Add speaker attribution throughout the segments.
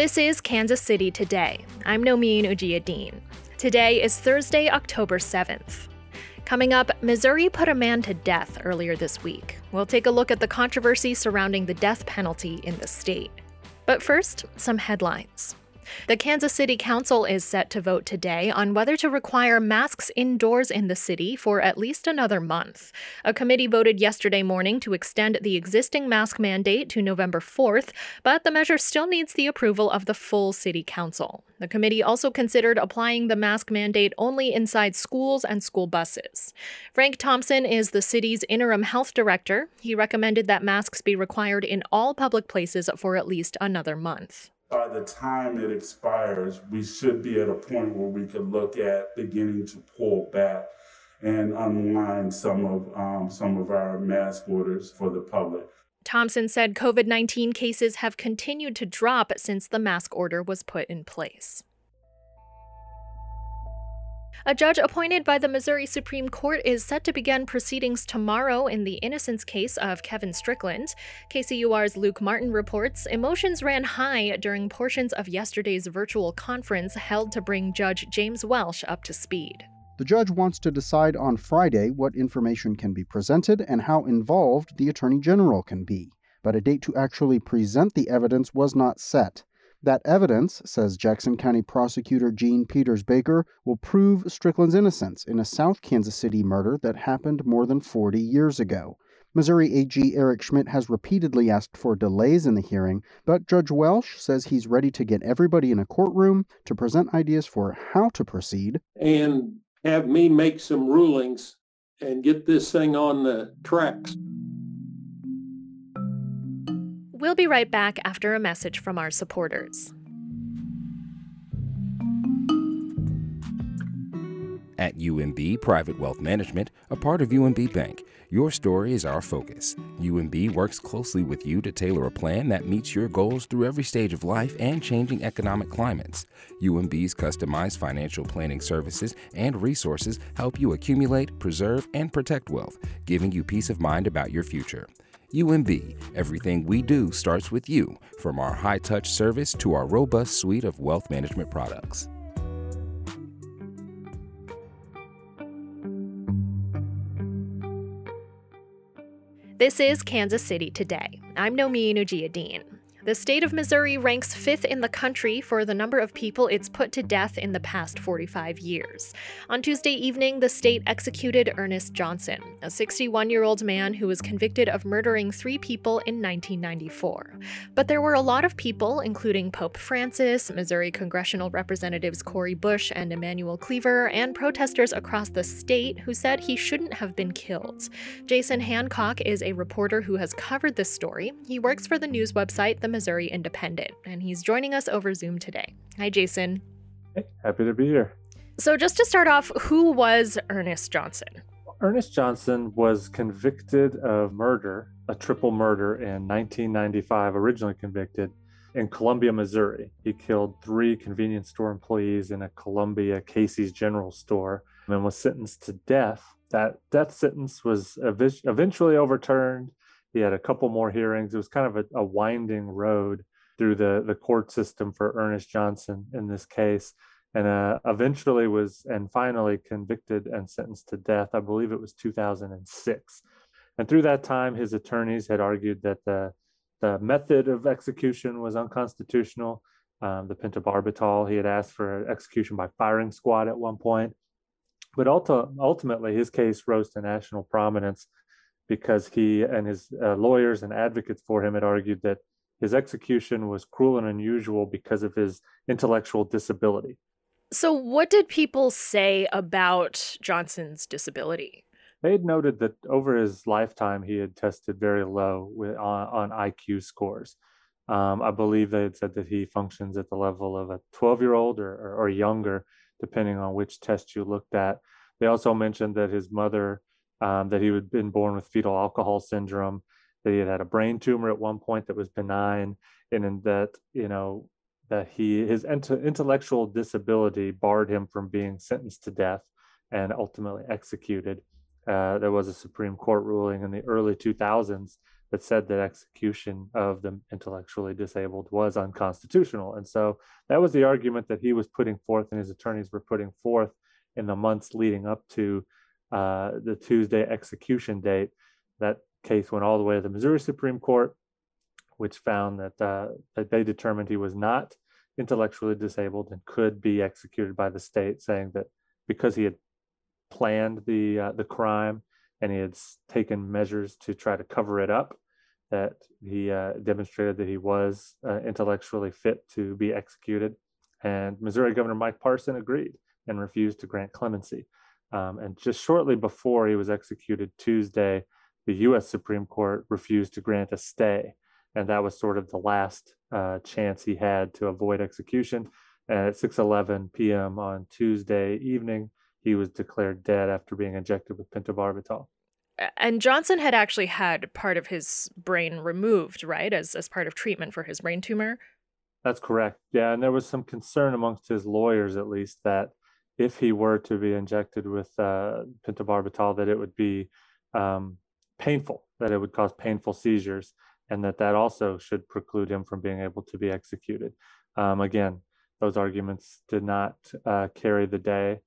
Speaker 1: This is Kansas City Today. I'm Nomin Ujiyediin. Today is Thursday, October 7th. Coming up, Missouri put a man to death earlier this week. We'll take a look at the controversy surrounding the death penalty in the state. But first, some headlines. The Kansas City Council is set to vote today on whether to require masks indoors in the city for at least another month. A committee voted yesterday morning to extend the existing mask mandate to November 4th, but the measure still needs the approval of the full City Council. The committee also considered applying the mask mandate only inside schools and school buses. Frank Thompson is the city's interim health director. He recommended that masks be required in all public places for at least another month
Speaker 2: by the time it expires, we should be at a point where we could look at beginning to pull back and unwind some of um, some of our mask orders for the public.
Speaker 1: Thompson said COVID 19 cases have continued to drop since the mask order was put in place. A judge appointed by the Missouri Supreme Court is set to begin proceedings tomorrow in the innocence case of Kevin Strickland. KCUR's Luke Martin reports emotions ran high during portions of yesterday's virtual conference held to bring Judge James Welsh up to speed.
Speaker 3: The judge wants to decide on Friday what information can be presented and how involved the Attorney General can be. But a date to actually present the evidence was not set. That evidence, says Jackson County prosecutor Jean Peters Baker, will prove Strickland's innocence in a South Kansas City murder that happened more than 40 years ago. Missouri AG Eric Schmitt has repeatedly asked for delays in the hearing, but Judge Welsh says he's ready to get everybody in a courtroom to present ideas for how to proceed.
Speaker 4: And have me make some rulings and get this thing on the tracks.
Speaker 1: We'll be right back after a message from our supporters.
Speaker 5: At UMB Private Wealth Management, a part of UMB Bank, your story is our focus. UMB works closely with you to tailor a plan that meets your goals through every stage of life and changing economic climates. UMB's customized financial planning services and resources help you accumulate, preserve, and protect wealth, giving you peace of mind about your future. UMB, everything we do starts with you, from our high touch service to our robust suite of wealth management products.
Speaker 1: This is Kansas City Today. I'm Nomin Ujiyediin. The state of Missouri ranks fifth in the country for the number of people it's put to death in the past 45 years. On Tuesday evening, the state executed Ernest Johnson, a 61 year old man who was convicted of murdering three people in 1994. But there were a lot of people, including Pope Francis, Missouri congressional representatives Cori Bush and Emanuel Cleaver, and protesters across the state who said he shouldn't have been killed. Jason Hancock is a reporter who has covered this story. He works for the news website, The Missouri Independent, and he's joining us over Zoom today. Hi, Jason.
Speaker 6: Hey, happy to be here.
Speaker 1: So, just to start off, who was Ernest Johnson?
Speaker 6: Ernest Johnson was convicted of murder, a triple murder in 1995, originally convicted in Columbia, Missouri. He killed three convenience store employees in a Columbia Casey's General Store and was sentenced to death. That death sentence was eventually overturned he had a couple more hearings. It was kind of a, a winding road through the, the court system for Ernest Johnson in this case, and uh, eventually was and finally convicted and sentenced to death. I believe it was 2006. And through that time, his attorneys had argued that the, the method of execution was unconstitutional. Um, the pentobarbital, he had asked for execution by firing squad at one point. But ulti- ultimately, his case rose to national prominence because he and his uh, lawyers and advocates for him had argued that his execution was cruel and unusual because of his intellectual disability.
Speaker 1: So, what did people say about Johnson's disability?
Speaker 6: They had noted that over his lifetime, he had tested very low with, on, on IQ scores. Um, I believe they had said that he functions at the level of a 12 year old or, or, or younger, depending on which test you looked at. They also mentioned that his mother um, that he had been born with fetal alcohol syndrome, that he had had a brain tumor at one point that was benign, and that you know that he his int- intellectual disability barred him from being sentenced to death and ultimately executed. Uh, there was a Supreme Court ruling in the early 2000s that said that execution of the intellectually disabled was unconstitutional. And so that was the argument that he was putting forth and his attorneys were putting forth in the months leading up to uh, the Tuesday execution date. That case went all the way to the Missouri Supreme Court, which found that, uh, that they determined he was not intellectually disabled and could be executed by the state, saying that because he had planned the uh, the crime and he had taken measures to try to cover it up, that he uh, demonstrated that he was uh, intellectually fit to be executed. And Missouri Governor Mike Parson agreed and refused to grant clemency. Um, and just shortly before he was executed Tuesday, the US Supreme Court refused to grant a stay. And that was sort of the last uh, chance he had to avoid execution. And at 6:11 p.m. on Tuesday evening, he was declared dead after being injected with pentobarbital.
Speaker 1: And Johnson had actually had part of his brain removed, right, as as part of treatment for his brain tumor.
Speaker 6: That's correct. Yeah, and there was some concern amongst his lawyers, at least, that if he were to be injected with uh, pentobarbital, that it would be um, painful, that it would cause painful seizures, and that that also should preclude him from being able to be executed. Um, again, those arguments did not uh, carry the day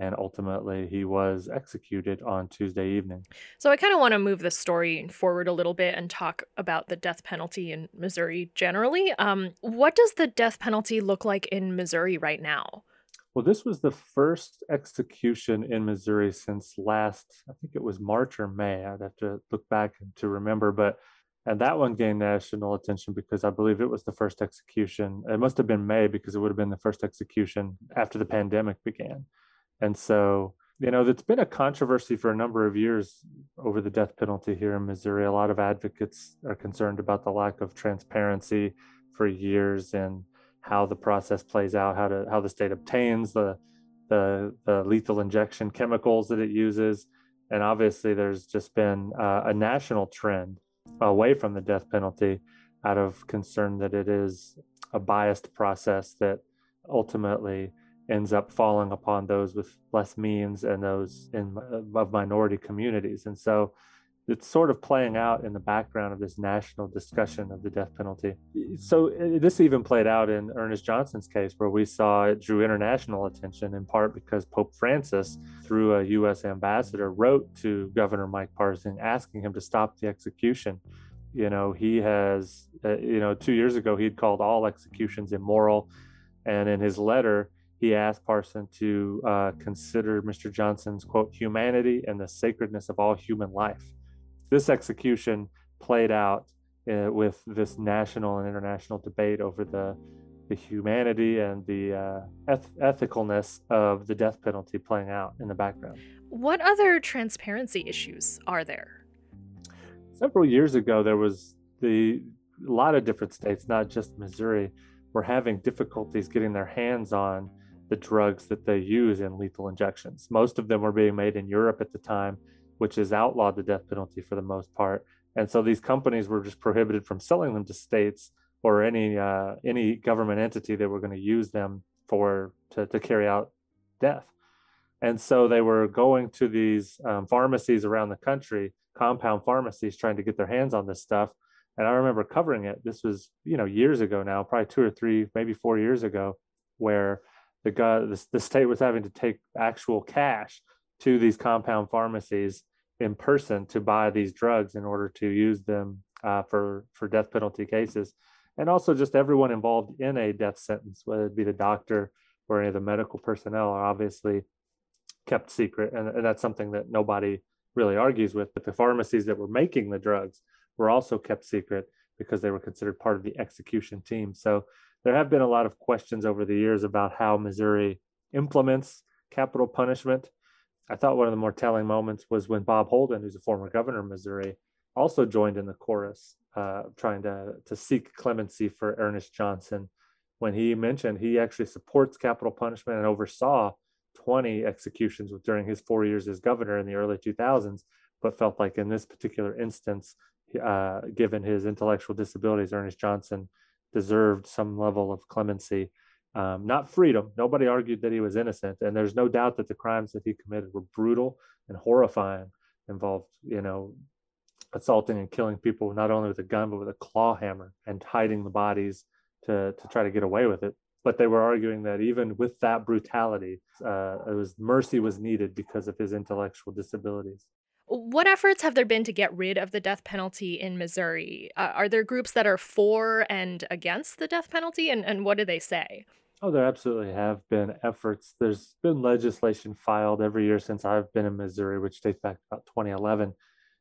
Speaker 6: and ultimately he was executed on Tuesday evening.
Speaker 1: So I kind of want to move the story forward a little bit and talk about the death penalty in Missouri generally. Um, what does the death penalty look like in Missouri right now?
Speaker 6: Well, this was the first execution in Missouri since last, I think it was March or May. I'd have to look back to remember, but and that one gained national attention because I believe it was the first execution. It must have been May because it would have been the first execution after the pandemic began. And so, you know, it's been a controversy for a number of years over the death penalty here in Missouri. A lot of advocates are concerned about the lack of transparency for years and how the process plays out, how to how the state obtains the the, the lethal injection chemicals that it uses. And obviously, there's just been uh, a national trend away from the death penalty out of concern that it is a biased process that ultimately ends up falling upon those with less means and those in of minority communities and so it's sort of playing out in the background of this national discussion of the death penalty. So this even played out in Ernest Johnson's case, where we saw it drew international attention in part because Pope Francis, through a U.S. ambassador, wrote to Governor Mike Parson asking him to stop the execution. You know, he has, uh, you know, two years ago he'd called all executions immoral, and in his letter he asked Parson to uh, consider Mr. Johnson's quote humanity and the sacredness of all human life. This execution played out uh, with this national and international debate over the the humanity and the uh, eth- ethicalness of the death penalty playing out in the background.
Speaker 1: What other transparency issues are there?
Speaker 6: Several years ago, there was the a lot of different states, not just Missouri, were having difficulties getting their hands on the drugs that they use in lethal injections. Most of them were being made in Europe at the time, which has outlawed the death penalty for the most part. And so these companies were just prohibited from selling them to states or any uh, any government entity that were going to use them for to, to carry out death. And so they were going to these um, pharmacies around the country, compound pharmacies, trying to get their hands on this stuff. And I remember covering it. This was you know years ago now, probably two or three, maybe four years ago, where the guy the, the state was having to take actual cash to these compound pharmacies in person to buy these drugs in order to use them uh, for for death penalty cases, and also just everyone involved in a death sentence, whether it be the doctor or any of the medical personnel, are obviously kept secret, and, and that's something that nobody really argues with. But the pharmacies that were making the drugs were also kept secret because they were considered part of the execution team. So there have been a lot of questions over the years about how Missouri implements capital punishment. I thought one of the more telling moments was when Bob Holden, who's a former governor of Missouri, also joined in the chorus, uh, trying to, to seek clemency for Ernest Johnson. When he mentioned he actually supports capital punishment and oversaw 20 executions during his four years as governor in the early 2000s, but felt like in this particular instance, uh, given his intellectual disabilities, Ernest Johnson deserved some level of clemency, um, not freedom. Nobody argued that he was innocent, and there's no doubt that the crimes that he committed were brutal and horrifying. Involved, you know, assaulting and killing people not only with a gun but with a claw hammer and hiding the bodies to to try to get away with it. But they were arguing that even with that brutality, uh, it was mercy was needed because of his intellectual disabilities.
Speaker 1: What efforts have there been to get rid of the death penalty in Missouri? Uh, are there groups that are for and against the death penalty, and, and what do they say?
Speaker 6: Oh, there absolutely have been efforts. There's been legislation filed every year since I've been in Missouri, which dates back to about 2011,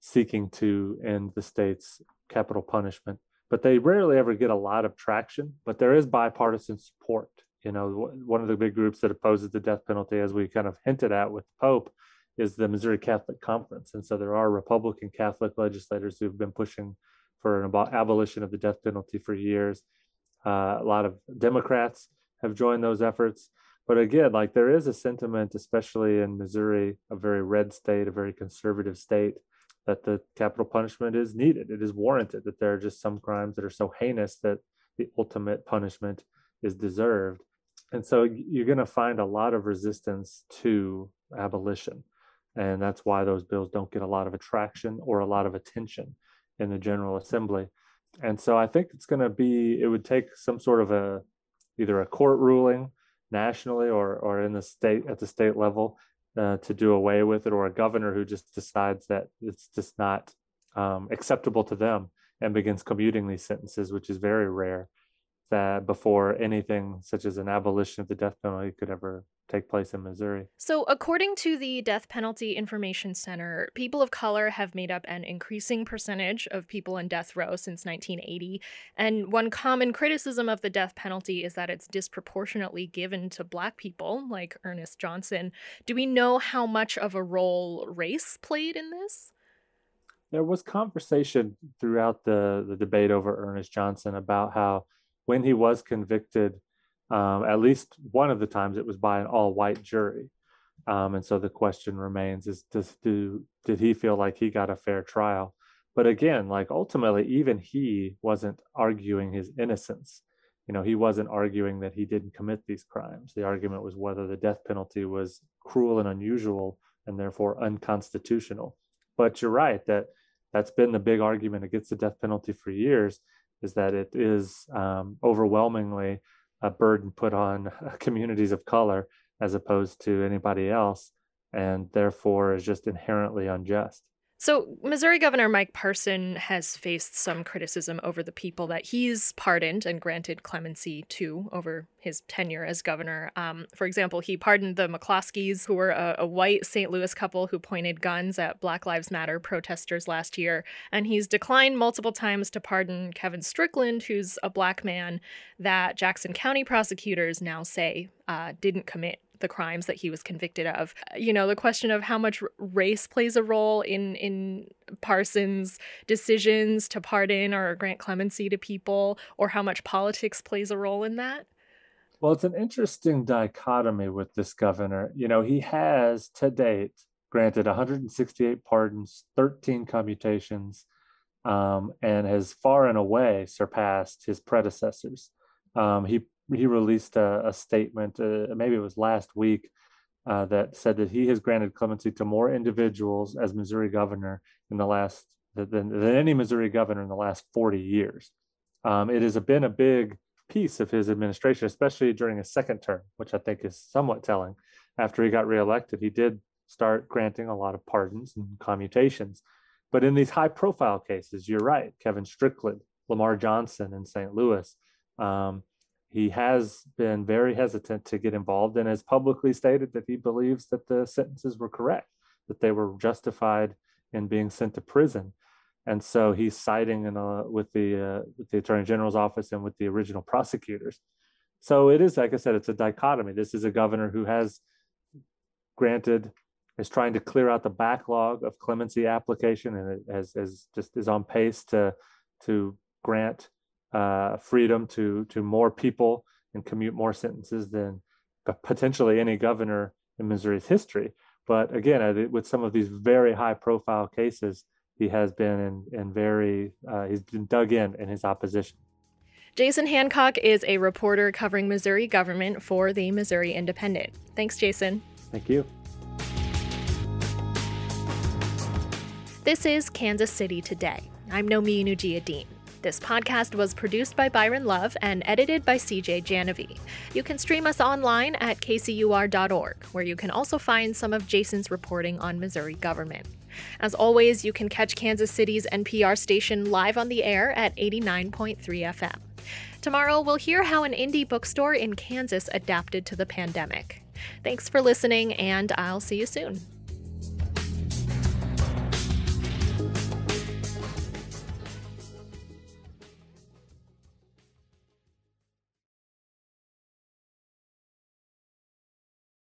Speaker 6: seeking to end the state's capital punishment. But they rarely ever get a lot of traction, but there is bipartisan support. You know, one of the big groups that opposes the death penalty, as we kind of hinted at with Pope, is the Missouri Catholic Conference. And so there are Republican Catholic legislators who've been pushing for an abolition of the death penalty for years. Uh, a lot of Democrats have joined those efforts. But again, like there is a sentiment, especially in Missouri, a very red state, a very conservative state, that the capital punishment is needed. It is warranted, that there are just some crimes that are so heinous that the ultimate punishment is deserved. And so you're going to find a lot of resistance to abolition. And that's why those bills don't get a lot of attraction or a lot of attention in the General Assembly. And so I think it's going to be, it would take some sort of a either a court ruling nationally or or in the state at the state level uh, to do away with it, or a governor who just decides that it's just not um, acceptable to them and begins commuting these sentences, which is very rare. That before anything such as an abolition of the death penalty could ever take place in Missouri.
Speaker 1: So, according to the Death Penalty Information Center, people of color have made up an increasing percentage of people in death row since 1980. And one common criticism of the death penalty is that it's disproportionately given to black people, like Ernest Johnson. Do we know how much of a role race played in this?
Speaker 6: There was conversation throughout the, the debate over Ernest Johnson about how when he was convicted, um, at least one of the times it was by an all-white jury. Um, and so the question remains: Is does do did he feel like he got a fair trial? But again, like ultimately, even he wasn't arguing his innocence. You know, he wasn't arguing that he didn't commit these crimes. The argument was whether the death penalty was cruel and unusual and therefore unconstitutional. But you're right that that's been the big argument against the death penalty for years is that it is um, overwhelmingly a burden put on communities of color as opposed to anybody else, and therefore is just inherently unjust.
Speaker 1: So, Missouri Governor Mike Parson has faced some criticism over the people that he's pardoned and granted clemency to over his tenure as governor. Um, for example, he pardoned the McCloskeys, who were a, a, white St. Louis couple who pointed guns at Black Lives Matter protesters last year. And he's declined multiple times to pardon Kevin Strickland, who's a black man that Jackson County prosecutors now say uh, didn't commit the crimes that he was convicted of. You know, the question of how much race plays a role in in Parsons' decisions to pardon or grant clemency to people, or how much politics plays a role in that.
Speaker 6: Well, it's an interesting dichotomy with this governor. You know, he has to date granted 168 pardons, 13 commutations, um, and has far and away surpassed his predecessors. Um, he he released a, a statement, uh, maybe it was last week, uh, that said that he has granted clemency to more individuals as Missouri governor in the last than, than any Missouri governor in the last 40 years. Um, it has been a big piece of his administration, especially during his second term, which I think is somewhat telling. After he got reelected, he did start granting a lot of pardons and commutations. But in these high profile cases, you're right, Kevin Strickland, Lamar Johnson in St. Louis, um, he has been very hesitant to get involved and has publicly stated that he believes that the sentences were correct, that they were justified in being sent to prison. And so he's siding in a, with the uh, with the attorney general's office and with the original prosecutors. So it is, like I said, it's a dichotomy. This is a governor who has granted is trying to clear out the backlog of clemency application and has, has just is on pace to to grant uh, freedom to to more people and commute more sentences than potentially any governor in Missouri's history. But again, with some of these very high profile cases, he has been in, in very uh, he's been dug in in his opposition.
Speaker 1: Jason Hancock is a reporter covering Missouri government for the Missouri Independent. Thanks, Jason.
Speaker 6: Thank you.
Speaker 1: This is Kansas City Today. I'm Nomin Ujiyediin. This podcast was produced by Byron Love and edited by CJ Janovy. You can stream us online at kcur.org, where you can also find some of Jason's reporting on Missouri government. As always, you can catch Kansas City's NPR station live on the air at 89.3 FM. Tomorrow, we'll hear how an indie bookstore in Kansas adapted to the pandemic. Thanks for listening, and I'll see you soon.